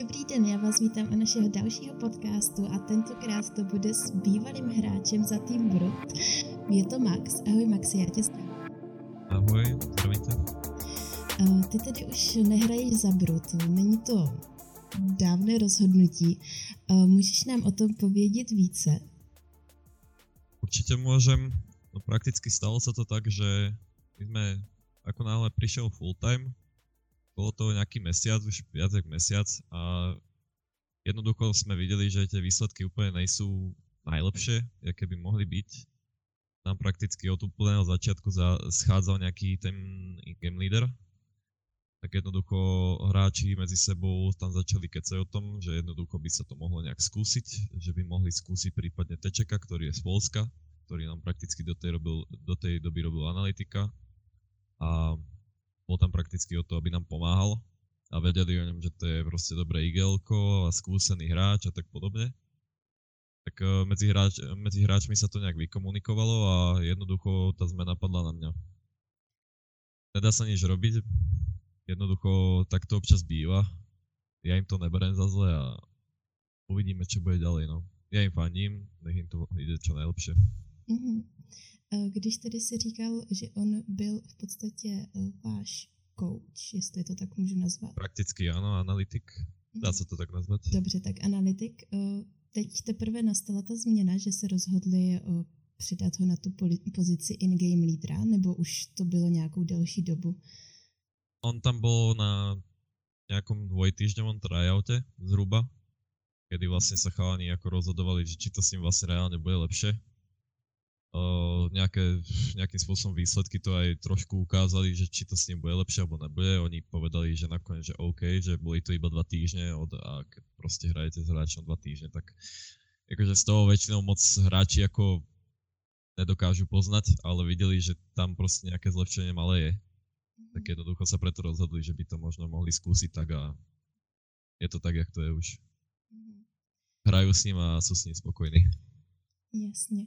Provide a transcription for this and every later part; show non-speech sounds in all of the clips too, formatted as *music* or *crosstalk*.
Dobrý den, já vás vítám u našeho dalšího podcastu a tentokrát to bude s bývalým hráčem za tým Brut. Je to Max. Ahoj Maxi, já tě zdravím. Ahoj, zdravím Uh, ty tedy už nehrajíš za Brut, není to dávné rozhodnutí. Uh, můžeš nám o tom povědět více? Určite môžem. No prakticky stalo sa to tak, že my sme ako náhle prišiel full time, bolo to nejaký mesiac, už viac ako mesiac a jednoducho sme videli, že tie výsledky úplne nejsú najlepšie, aké by mohli byť. Tam prakticky od úplného začiatku za, schádzal nejaký ten game leader, tak jednoducho hráči medzi sebou tam začali kecať o tom, že jednoducho by sa to mohlo nejak skúsiť, že by mohli skúsiť prípadne Tečeka, ktorý je z Polska, ktorý nám prakticky do tej, robil, do tej doby robil analytika a bol tam prakticky o to, aby nám pomáhal a vedeli o ňom, že to je proste dobré igelko a skúsený hráč a tak podobne. Tak uh, medzi, hráč, medzi hráčmi sa to nejak vykomunikovalo a jednoducho tá zmena padla na mňa. Nedá sa nič robiť, jednoducho tak to občas býva. Ja im to neberem za zle a uvidíme, čo bude ďalej. No. Ja im fandím, nech im to ide čo najlepšie. Mm-hmm. Když tedy si říkal, že on byl v podstatě váš coach, jestli to tak můžu nazvat. Prakticky ano, analytik. Dá se to tak nazvat. Dobře, tak analytik. Teď teprve nastala ta změna, že se rozhodli přidat ho na tu pozici in-game lídra, nebo už to bylo nějakou delší dobu? On tam bol na nejakom dvojtýždňovom tryoute zhruba, kedy vlastne sa chalani ako rozhodovali, že či to s ním vlastne reálne bude lepšie. Uh, nejaké, nejakým spôsobom výsledky to aj trošku ukázali, že či to s ním bude lepšie alebo nebude. Oni povedali, že nakoniec, že OK, že boli to iba dva týždne od, a keď proste hrajete s hráčom dva týždne, tak akože z toho väčšinou moc hráči ako nedokážu poznať, ale videli, že tam proste nejaké zlepšenie malé je tak jednoducho sa preto rozhodli, že by to možno mohli skúsiť tak a je to tak, jak to je už. Mhm. Hrajú s ním a sú s ním spokojní. Jasně.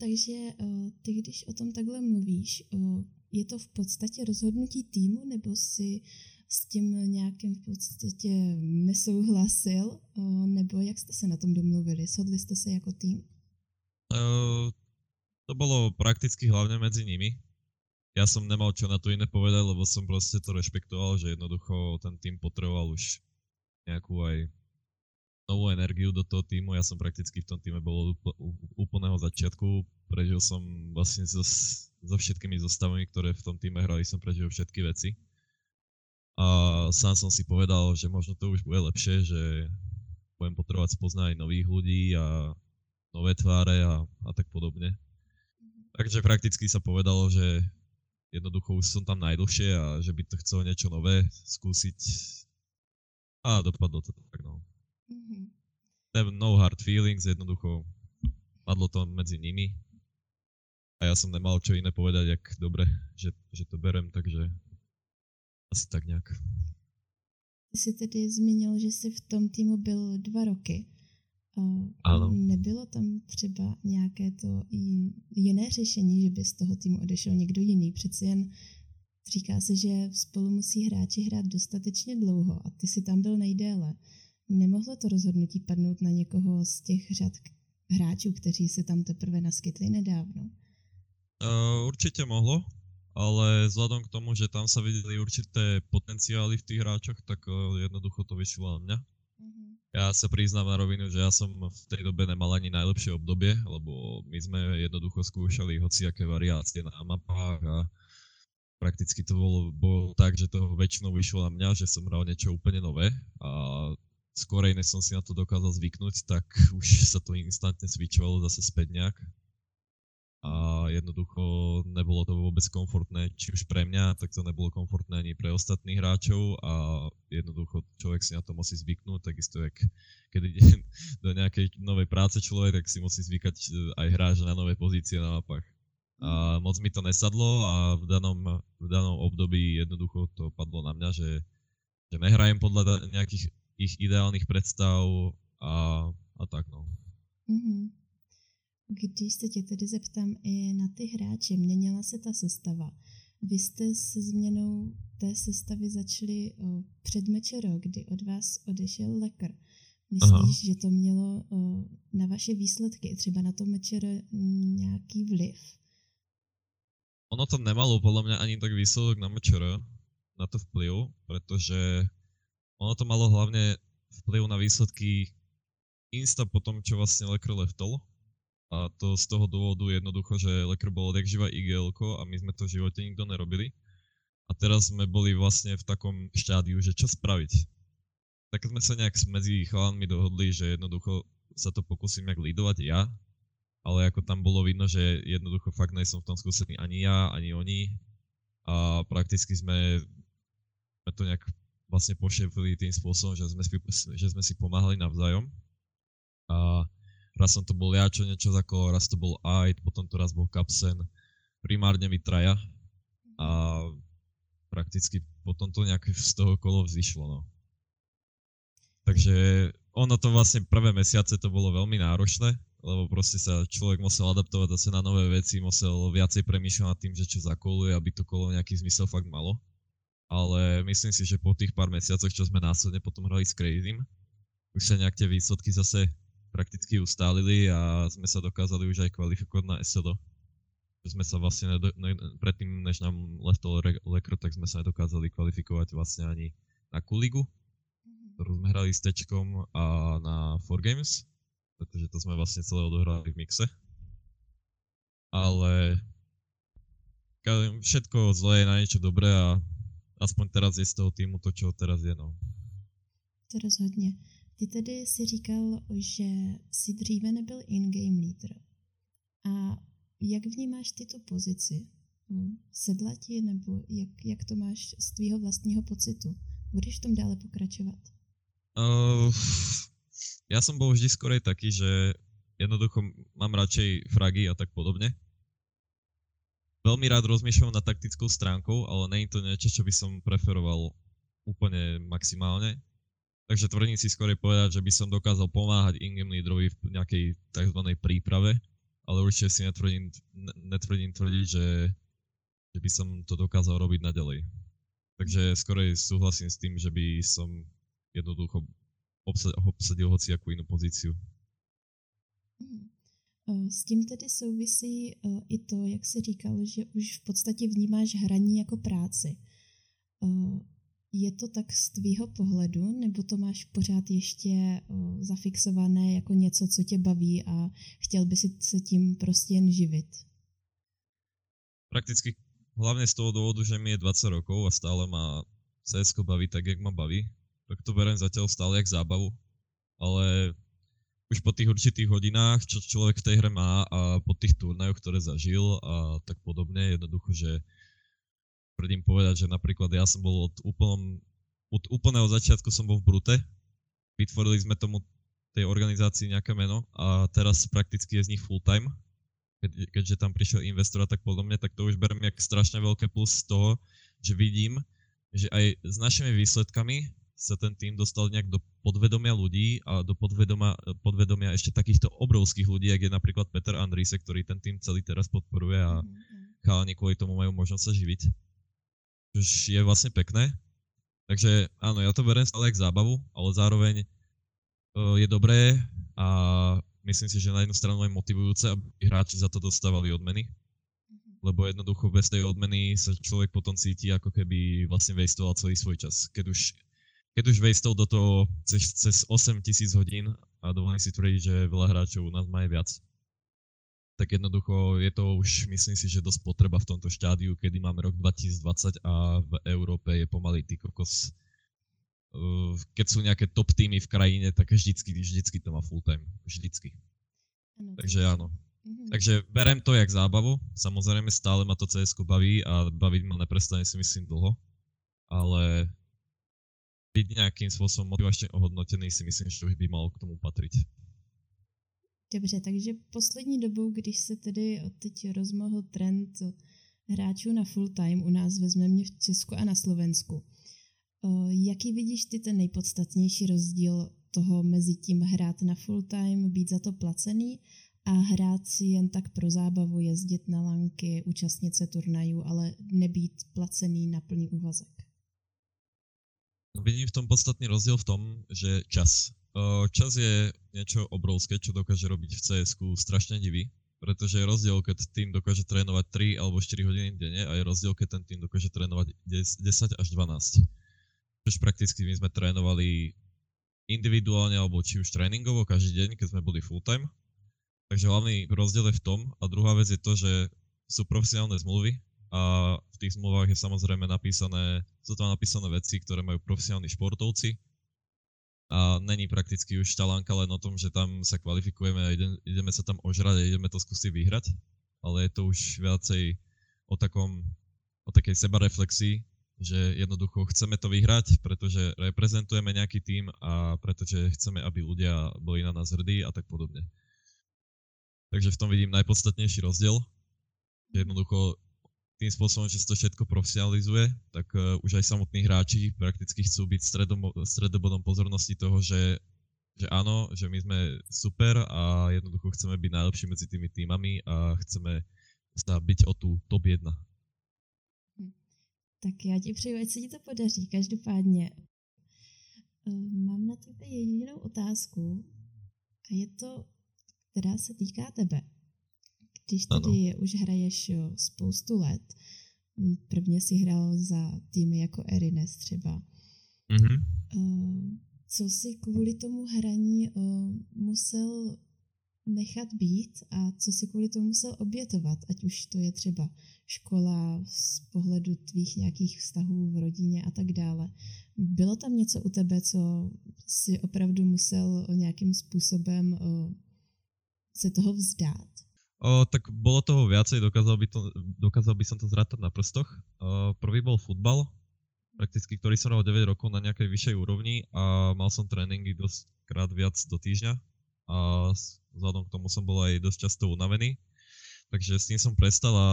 Takže uh, ty, když o tom takhle mluvíš, uh, je to v podstatě rozhodnutí týmu, nebo si s tím nějakým v podstatě nesouhlasil, uh, nebo jak jste se na tom domluvili? Shodli jste se jako tým? Uh, to bolo prakticky hlavne medzi nimi ja som nemal čo na to iné povedať, lebo som proste to rešpektoval, že jednoducho ten tým potreboval už nejakú aj novú energiu do toho týmu. Ja som prakticky v tom týme bol od úplného začiatku. Prežil som vlastne so, so všetkými zostavami, ktoré v tom týme hrali, som prežil všetky veci. A sám som si povedal, že možno to už bude lepšie, že budem potrebovať spoznať nových ľudí a nové tváre a, a tak podobne. Mhm. Takže prakticky sa povedalo, že jednoducho už som tam najdlhšie a že by to chcelo niečo nové skúsiť. A dopadlo to tak, no. Mm-hmm. No hard feelings, jednoducho padlo to medzi nimi. A ja som nemal čo iné povedať, jak dobre, že, že to berem, takže asi tak nejak. Ty jsi tedy zmínil, že jsi v tom týmu byl dva roky. Ano. Nebylo tam třeba nějaké to jiné řešení, že by z toho týmu odešel někdo jiný? Přeci jen říká se, že spolu musí hráči hrát dostatečně dlouho a ty si tam byl nejdéle. Nemohlo to rozhodnutí padnout na někoho z těch řad hráčů, kteří se tam teprve naskytli nedávno? Uh, určite mohlo, ale vzhľadom k tomu, že tam sa videli určité potenciály v tých hráčoch, tak uh, jednoducho to vyšlo na mňa. Ja sa priznám na rovinu, že ja som v tej dobe nemal ani najlepšie obdobie, lebo my sme jednoducho skúšali hociaké variácie na mapách a prakticky to bolo, bolo tak, že to väčšinou vyšlo na mňa, že som hral niečo úplne nové a skorej, než som si na to dokázal zvyknúť, tak už sa to instantne switchovalo zase späť nejak a jednoducho nebolo to vôbec komfortné, či už pre mňa, tak to nebolo komfortné ani pre ostatných hráčov a jednoducho človek si na to musí zvyknúť, takisto jak keď ide *laughs* do nejakej novej práce človek, tak si musí zvykať aj hráč na nové pozície na mapách. A moc mi to nesadlo a v danom, v danom období jednoducho to padlo na mňa, že, že nehrajem podľa nejakých ich ideálnych predstav a, a tak no. Mm-hmm. Když se tě tedy zeptám i na ty hráče, měnila se ta sestava. Vy jste se změnou té sestavy začali o, před Mečero, kdy od vás odešel Lekr. Myslíš, Aha. že to mělo o, na vaše výsledky, třeba na to Mečero nějaký vliv? Ono to nemalo podľa mňa ani tak výsledok na Mečero, na to vplyv, pretože ono to malo hlavne vplyv na výsledky insta po tom, čo vlastne Lekr leftol. A to z toho dôvodu jednoducho, že Lekr bol odjak živa igl a my sme to v živote nikto nerobili. A teraz sme boli vlastne v takom štádiu, že čo spraviť. Tak sme sa nejak medzi chalanmi dohodli, že jednoducho sa to pokúsim nejak lidovať ja, ale ako tam bolo vidno, že jednoducho fakt nejsem v tom skúsený ani ja, ani oni a prakticky sme, sme to nejak vlastne pošepili tým spôsobom, že sme, že sme si pomáhali navzájom. A raz som to bol ja, čo niečo zakolo, raz to bol Aid, potom to raz bol Kapsen, primárne my traja. A prakticky potom to nejak z toho kolo vzýšlo, no. Takže ono to vlastne prvé mesiace to bolo veľmi náročné, lebo proste sa človek musel adaptovať zase na nové veci, musel viacej premýšľať nad tým, že čo zakoluje, aby to kolo nejaký zmysel fakt malo ale myslím si, že po tých pár mesiacoch, čo sme následne potom hrali s Crazym, už sa nejak tie výsledky zase prakticky ustálili a sme sa dokázali už aj kvalifikovať na SLO. Že sme sa vlastne, nedo, ne, predtým než nám leftol Lekro, tak sme sa nedokázali kvalifikovať vlastne ani na Kuligu, mhm. ktorú sme hrali s Tečkom a na 4Games, pretože to sme vlastne celé odohrali v mixe. Ale všetko zlé je na niečo dobré a aspoň teraz je z toho týmu to, čo teraz je. No. To rozhodně. Ty tedy si říkal, že si dříve nebyl in-game leader. A jak vnímáš tyto pozici? No, sedla ti, nebo jak, jak to máš z tvýho vlastního pocitu? Budeš v tom dále pokračovat? Uh, ja som bol vždy skorej taký, že jednoducho mám radšej fragy a tak podobne veľmi rád rozmýšľam na taktickou stránkou, ale nie je to niečo, čo by som preferoval úplne maximálne. Takže tvrdím si skôr povedať, že by som dokázal pomáhať ingame leaderovi v nejakej tzv. príprave, ale určite si netvrdím, netvrdím tvrdiť, že, že by som to dokázal robiť naďalej. Takže skôr súhlasím s tým, že by som jednoducho obsadil hociakú inú pozíciu. Eh, s tím tedy souvisí eh, i to, jak jsi říkal, že už v podstatě vnímáš hraní jako práci. Eh, je to tak z tvýho pohledu, nebo to máš pořád ještě zafixované jako něco, co tě baví a chtěl by si se tím prostě jen živit? Prakticky hlavne z toho dôvodu, že mi je 20 rokov a stále ma CS baví tak, jak ma baví, tak to berem zatiaľ stále jak zábavu. Ale už po tých určitých hodinách, čo človek v tej hre má a po tých turnajoch, ktoré zažil a tak podobne, jednoducho, že predím povedať, že napríklad ja som bol od, úplnom, od úplného začiatku som bol v Brute, vytvorili sme tomu tej organizácii nejaké meno a teraz prakticky je z nich full time, keď, keďže tam prišiel investor a tak podobne, tak to už beriem jak strašne veľké plus z toho, že vidím, že aj s našimi výsledkami sa ten tým dostal nejak do podvedomia ľudí a do podvedomia, podvedomia ešte takýchto obrovských ľudí, jak je napríklad Peter Andrise, ktorý ten tým celý teraz podporuje a mm-hmm. chalani kvôli tomu majú možnosť sa živiť. Už je vlastne pekné. Takže áno, ja to beriem stále jak zábavu, ale zároveň uh, je dobré a myslím si, že na jednu stranu je motivujúce, aby hráči za to dostávali odmeny. Mm-hmm. Lebo jednoducho bez tej odmeny sa človek potom cíti, ako keby vlastne vestoval celý svoj čas. Keď už keď už vejstol do toho cez, cez 8 tisíc hodín a dovolím si tvrdiť, že veľa hráčov u nás má aj viac, tak jednoducho je to už, myslím si, že dosť potreba v tomto štádiu, kedy máme rok 2020 a v Európe je pomaly ty kokos. Keď sú nejaké top týmy v krajine, tak vždycky, vždycky to má full time. Vždycky. Ano, Takže áno. Mm-hmm. Takže berem to jak zábavu. Samozrejme stále ma to CS baví a baviť ma neprestane si myslím dlho. Ale byť nejakým spôsobom motivačne ohodnotený, si myslím, že už by mal k tomu patriť. Dobře, takže poslední dobou, když se tedy teď rozmohl trend hráčů na full time, u nás vezmeme v Česku a na Slovensku. Jaký vidíš ty ten nejpodstatnější rozdíl toho mezi tím hrát na full time, být za to placený a hrát si jen tak pro zábavu, jezdit na lanky, účastnit se turnajů, ale nebýt placený na plný úvazek. No, vidím v tom podstatný rozdiel v tom, že čas. Čas je niečo obrovské, čo dokáže robiť v cs strašne divý, pretože je rozdiel, keď tým dokáže trénovať 3 alebo 4 hodiny denne a je rozdiel, keď ten tým dokáže trénovať 10 až 12. Už prakticky my sme trénovali individuálne alebo či už tréningovo každý deň, keď sme boli full time. Takže hlavný rozdiel je v tom a druhá vec je to, že sú profesionálne zmluvy a v tých zmluvách je samozrejme napísané, sú tam napísané veci, ktoré majú profesionálni športovci a není prakticky už talánka len o tom, že tam sa kvalifikujeme a ide, ideme sa tam ožrať a ideme to skúsiť vyhrať, ale je to už viacej o takom, o takej sebareflexii, že jednoducho chceme to vyhrať, pretože reprezentujeme nejaký tým a pretože chceme, aby ľudia boli na nás hrdí a tak podobne. Takže v tom vidím najpodstatnejší rozdiel. Jednoducho tým spôsobom, že sa to všetko profesionalizuje, tak uh, už aj samotní hráči prakticky chcú byť stredom, stredobodom pozornosti toho, že, že áno, že my sme super a jednoducho chceme byť najlepší medzi tými týmami a chceme sa byť o tú top 1. Hm. Tak já ti přeju, ať se ti to podaří. Každopádně uh, mám na tebe jedinou otázku a je to, která se týká tebe. Když tedy ano. už hraješ spoustu let, prvně si hrál za týmy jako Erines třeba, mm-hmm. co si kvůli tomu hraní musel nechat být a co si kvůli tomu musel obětovat, ať už to je třeba škola z pohledu tvých nějakých vztahů v rodině a tak dále. Bylo tam něco u tebe, co si opravdu musel nějakým způsobem se toho vzdát? O, tak bolo toho viacej, dokázal by, to, dokázal by som to zrátať na prstoch. O, prvý bol futbal, prakticky, ktorý som hral 9 rokov na nejakej vyššej úrovni a mal som tréningy dosť krát viac do týždňa a vzhľadom k tomu som bol aj dosť často unavený. Takže s tým som prestal a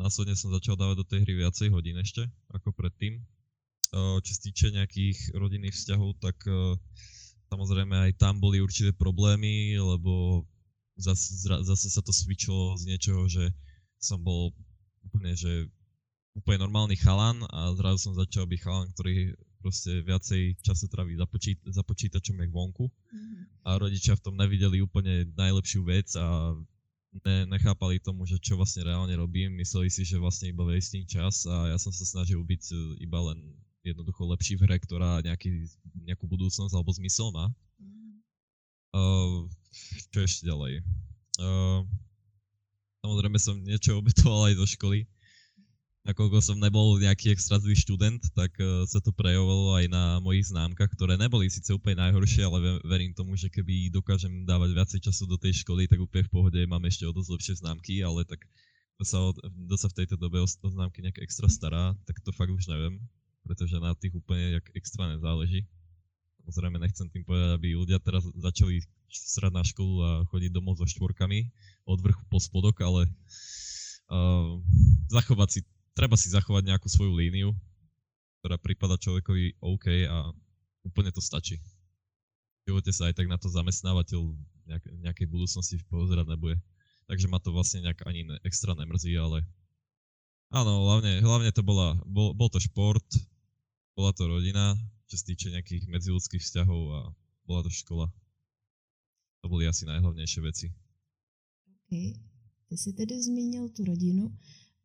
následne som začal dávať do tej hry viacej hodín ešte ako predtým. Čo sa týče nejakých rodinných vzťahov, tak samozrejme aj tam boli určité problémy, lebo zase, zase sa to switchlo z niečoho, že som bol úplne, že úplne normálny chalan a zrazu som začal byť chalan, ktorý proste viacej času traví za, počít- za počítačom jak vonku mm-hmm. a rodičia v tom nevideli úplne najlepšiu vec a ne, nechápali tomu, že čo vlastne reálne robím, mysleli si, že vlastne iba wasting čas a ja som sa snažil byť e, iba len jednoducho lepší v hre, ktorá nejaký, nejakú budúcnosť alebo zmysel má. Uh, čo ešte ďalej? Uh, samozrejme som niečo *laughs* obetoval aj do školy. Nakoľko som nebol nejaký extra zlý študent, tak uh, sa to prejavovalo aj na mojich známkach, ktoré neboli síce úplne najhoršie, ale verím tomu, že keby dokážem dávať viacej času do tej školy, tak úplne v pohode mám ešte o dosť lepšie známky, ale tak kto sa, kto sa v tejto dobe o známky nejak extra stará, tak to fakt už neviem, pretože na tých úplne jak extra nezáleží. Samozrejme nechcem tým povedať, aby ľudia teraz začali srať na školu a chodiť domov so štvorkami od vrchu po spodok, ale uh, zachovať si, treba si zachovať nejakú svoju líniu, ktorá prípada človekovi OK a úplne to stačí. V živote sa aj tak na to zamestnávateľ nejak, nejakej budúcnosti pozerať nebude. Takže ma to vlastne nejak ani ne, extra nemrzí, ale áno, hlavne, hlavne to bola, bol, bol to šport, bola to rodina, čo sa týče nejakých medziludských vzťahov a bola to škola. To boli asi najhlavnejšie veci. OK. Ty jsi tedy zmínil tu rodinu.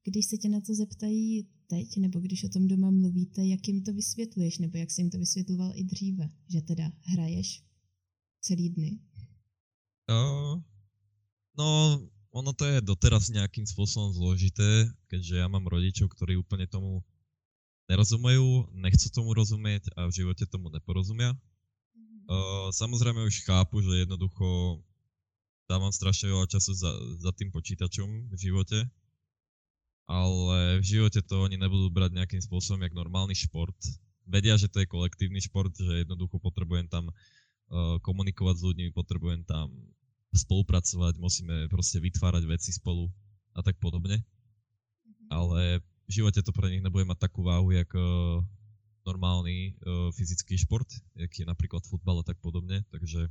Když se tě na to zeptají teď, nebo když o tom doma mluvíte, jak jim to vysvětluješ, nebo jak jsi jim to vysvětloval i dříve, že teda hraješ celý dny? Uh, no, ono to je doteraz nejakým spôsobom zložité, keďže ja mám rodičov, ktorí úplne tomu nerozumejú, nechcú tomu rozumieť a v živote tomu neporozumia. Uh, samozrejme už chápu, že jednoducho dávam strašne veľa času za, za tým počítačom v živote, ale v živote to oni nebudú brať nejakým spôsobom jak normálny šport. Vedia, že to je kolektívny šport, že jednoducho potrebujem tam uh, komunikovať s ľuďmi, potrebujem tam spolupracovať, musíme proste vytvárať veci spolu a tak podobne. Mhm. Ale v živote to pre nich nebude mať takú váhu, jak uh, normálny uh, fyzický šport, jak je napríklad futbal a tak podobne, takže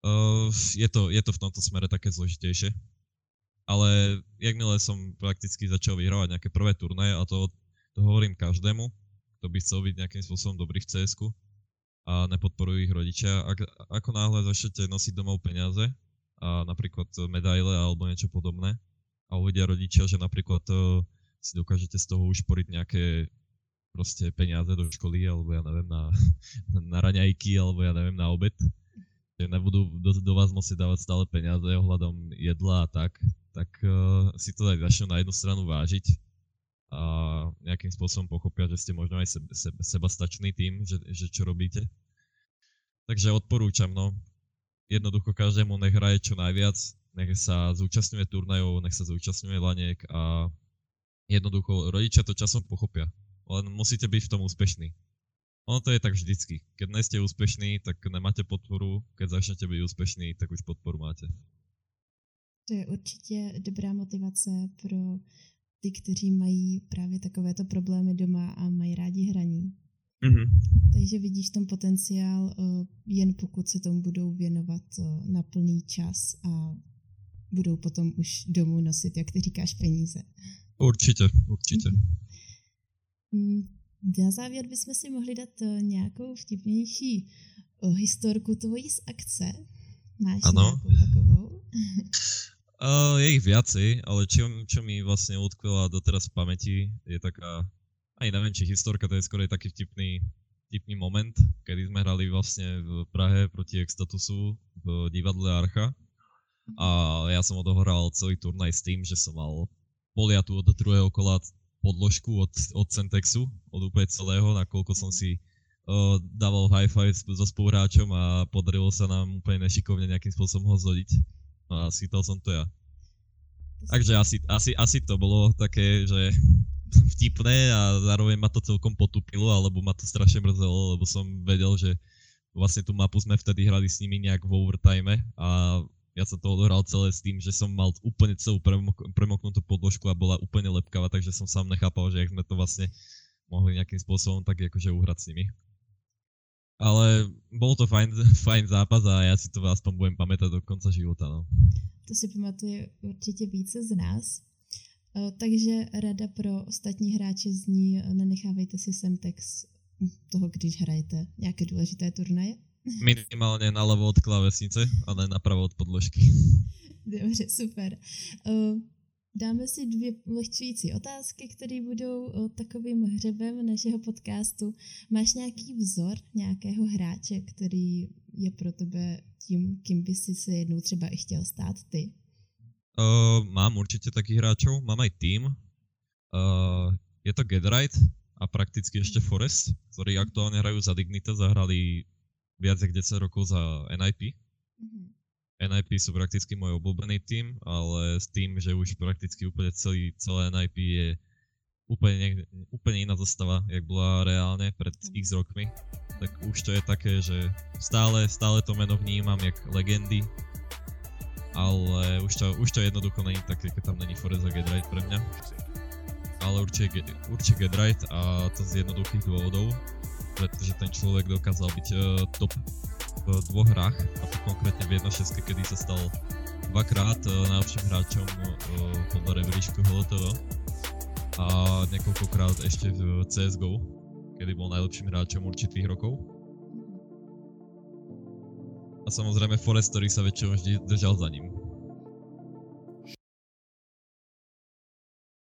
Uh, je, to, je to v tomto smere také zložitejšie. Ale jakmile som prakticky začal vyhrávať nejaké prvé turnaje, a to, to hovorím každému, kto by chcel byť nejakým spôsobom dobrý v cs a nepodporujú ich rodičia. Ak, ako náhle začnete nosiť domov peniaze, a napríklad medaile alebo niečo podobné, a uvidia rodičia, že napríklad uh, si dokážete z toho ušporiť nejaké proste peniaze do školy, alebo ja neviem, na, *laughs* na raňajky, alebo ja neviem, na obed, že nebudú do, do vás musieť dávať stále peniaze ohľadom jedla a tak, tak uh, si to aj začnú na jednu stranu vážiť a nejakým spôsobom pochopia, že ste možno aj sebe, sebe, sebastačný tým, že, že čo robíte. Takže odporúčam, no, jednoducho každému nech hraje čo najviac, nech sa zúčastňuje turnajov, nech sa zúčastňuje laniek a jednoducho rodičia to časom pochopia. Len musíte byť v tom úspešný. Ono to je tak vždycky. Keď nie ste úspešní, tak nemáte podporu. Keď začnete byť úspešní, tak už podporu máte. To je určitě dobrá motivace pro ty, kteří mají právě takovéto problémy doma a mají rádi hraní. Mm-hmm. Takže vidíš tam potenciál, eh, jen pokud se tomu budou věnovat eh, na plný čas a budou potom už domů nosit, jak ty říkáš, peníze. Určitě, určitě. Mm, na závěr bychom si mohli dát eh, nějakou vtipnější eh, historku tvojí z akce. Máš ano. takovou? Uh, *laughs* je ich viacej, ale čo, čo mi vlastne utkvela doteraz v pamäti, je taká, aj neviem, či historka, to je skôr taký vtipný, vtipný moment, kedy sme hrali vlastne v Prahe proti Extatusu v divadle Archa a ja som odohral celý turnaj s tým, že som mal poliatu od druhého kola podložku od, od Centexu, od úplne celého, nakoľko som si uh, dával high five so spoluhráčom a podarilo sa nám úplne nešikovne nejakým spôsobom ho zodiť. No a sítal som to ja. Takže asi, asi, asi to bolo také, že *laughs* vtipné a zároveň ma to celkom potupilo, alebo ma to strašne mrzelo, lebo som vedel, že vlastne tú mapu sme vtedy hrali s nimi nejak v overtime a ja som to odohral celé s tým, že som mal úplne celú premok- premoknutú podložku a bola úplne lepkavá, takže som sám nechápal, že jak sme to vlastne mohli nejakým spôsobom tak akože uhrať s nimi. Ale bol to fajn, *laughs* fajn zápas a ja si to aspoň budem pamätať do konca života. No. To si pamatuje určitě více z nás. E, takže rada pro ostatní hráče zní, nenechávejte si sem text toho, když hrajete nějaké důležité turnaje. Minimálne naľavo od klávesnice, ale napravo od podložky. Dobře, super. Uh, dáme si dvě lehčující otázky, které budou uh, takovým hřebem našeho podcastu. Máš nějaký vzor nějakého hráče, který je pro tebe tím, kým by si se jednou třeba i chtěl stát ty? Uh, mám určite takých hráčov, mám aj tým. Uh, je to Gedright a prakticky ešte Forest, ktorí aktuálne hrajú za Dignita, zahrali viac jak 10 rokov za NIP. Mm-hmm. NIP sú prakticky môj obľúbený tým, ale s tým, že už prakticky úplne celý, celé NIP je úplne, úplne iná zostava, jak bola reálne pred mm. x rokmi, tak už to je také, že stále, stále to meno vnímam jak legendy, ale už to, už to jednoducho není také, keď tam není Foreza Gedright pre mňa. Ale určite, určite Gedright a to z jednoduchých dôvodov pretože ten človek dokázal byť uh, top v dvoch hrách, a to konkrétne v 1.6, kedy sa stal dvakrát uh, najlepším hráčom uh, podľa rebríčku HLTV a niekoľkokrát ešte v CSGO, kedy bol najlepším hráčom určitých rokov. A samozrejme Forest, ktorý sa väčšinou vždy držal za ním.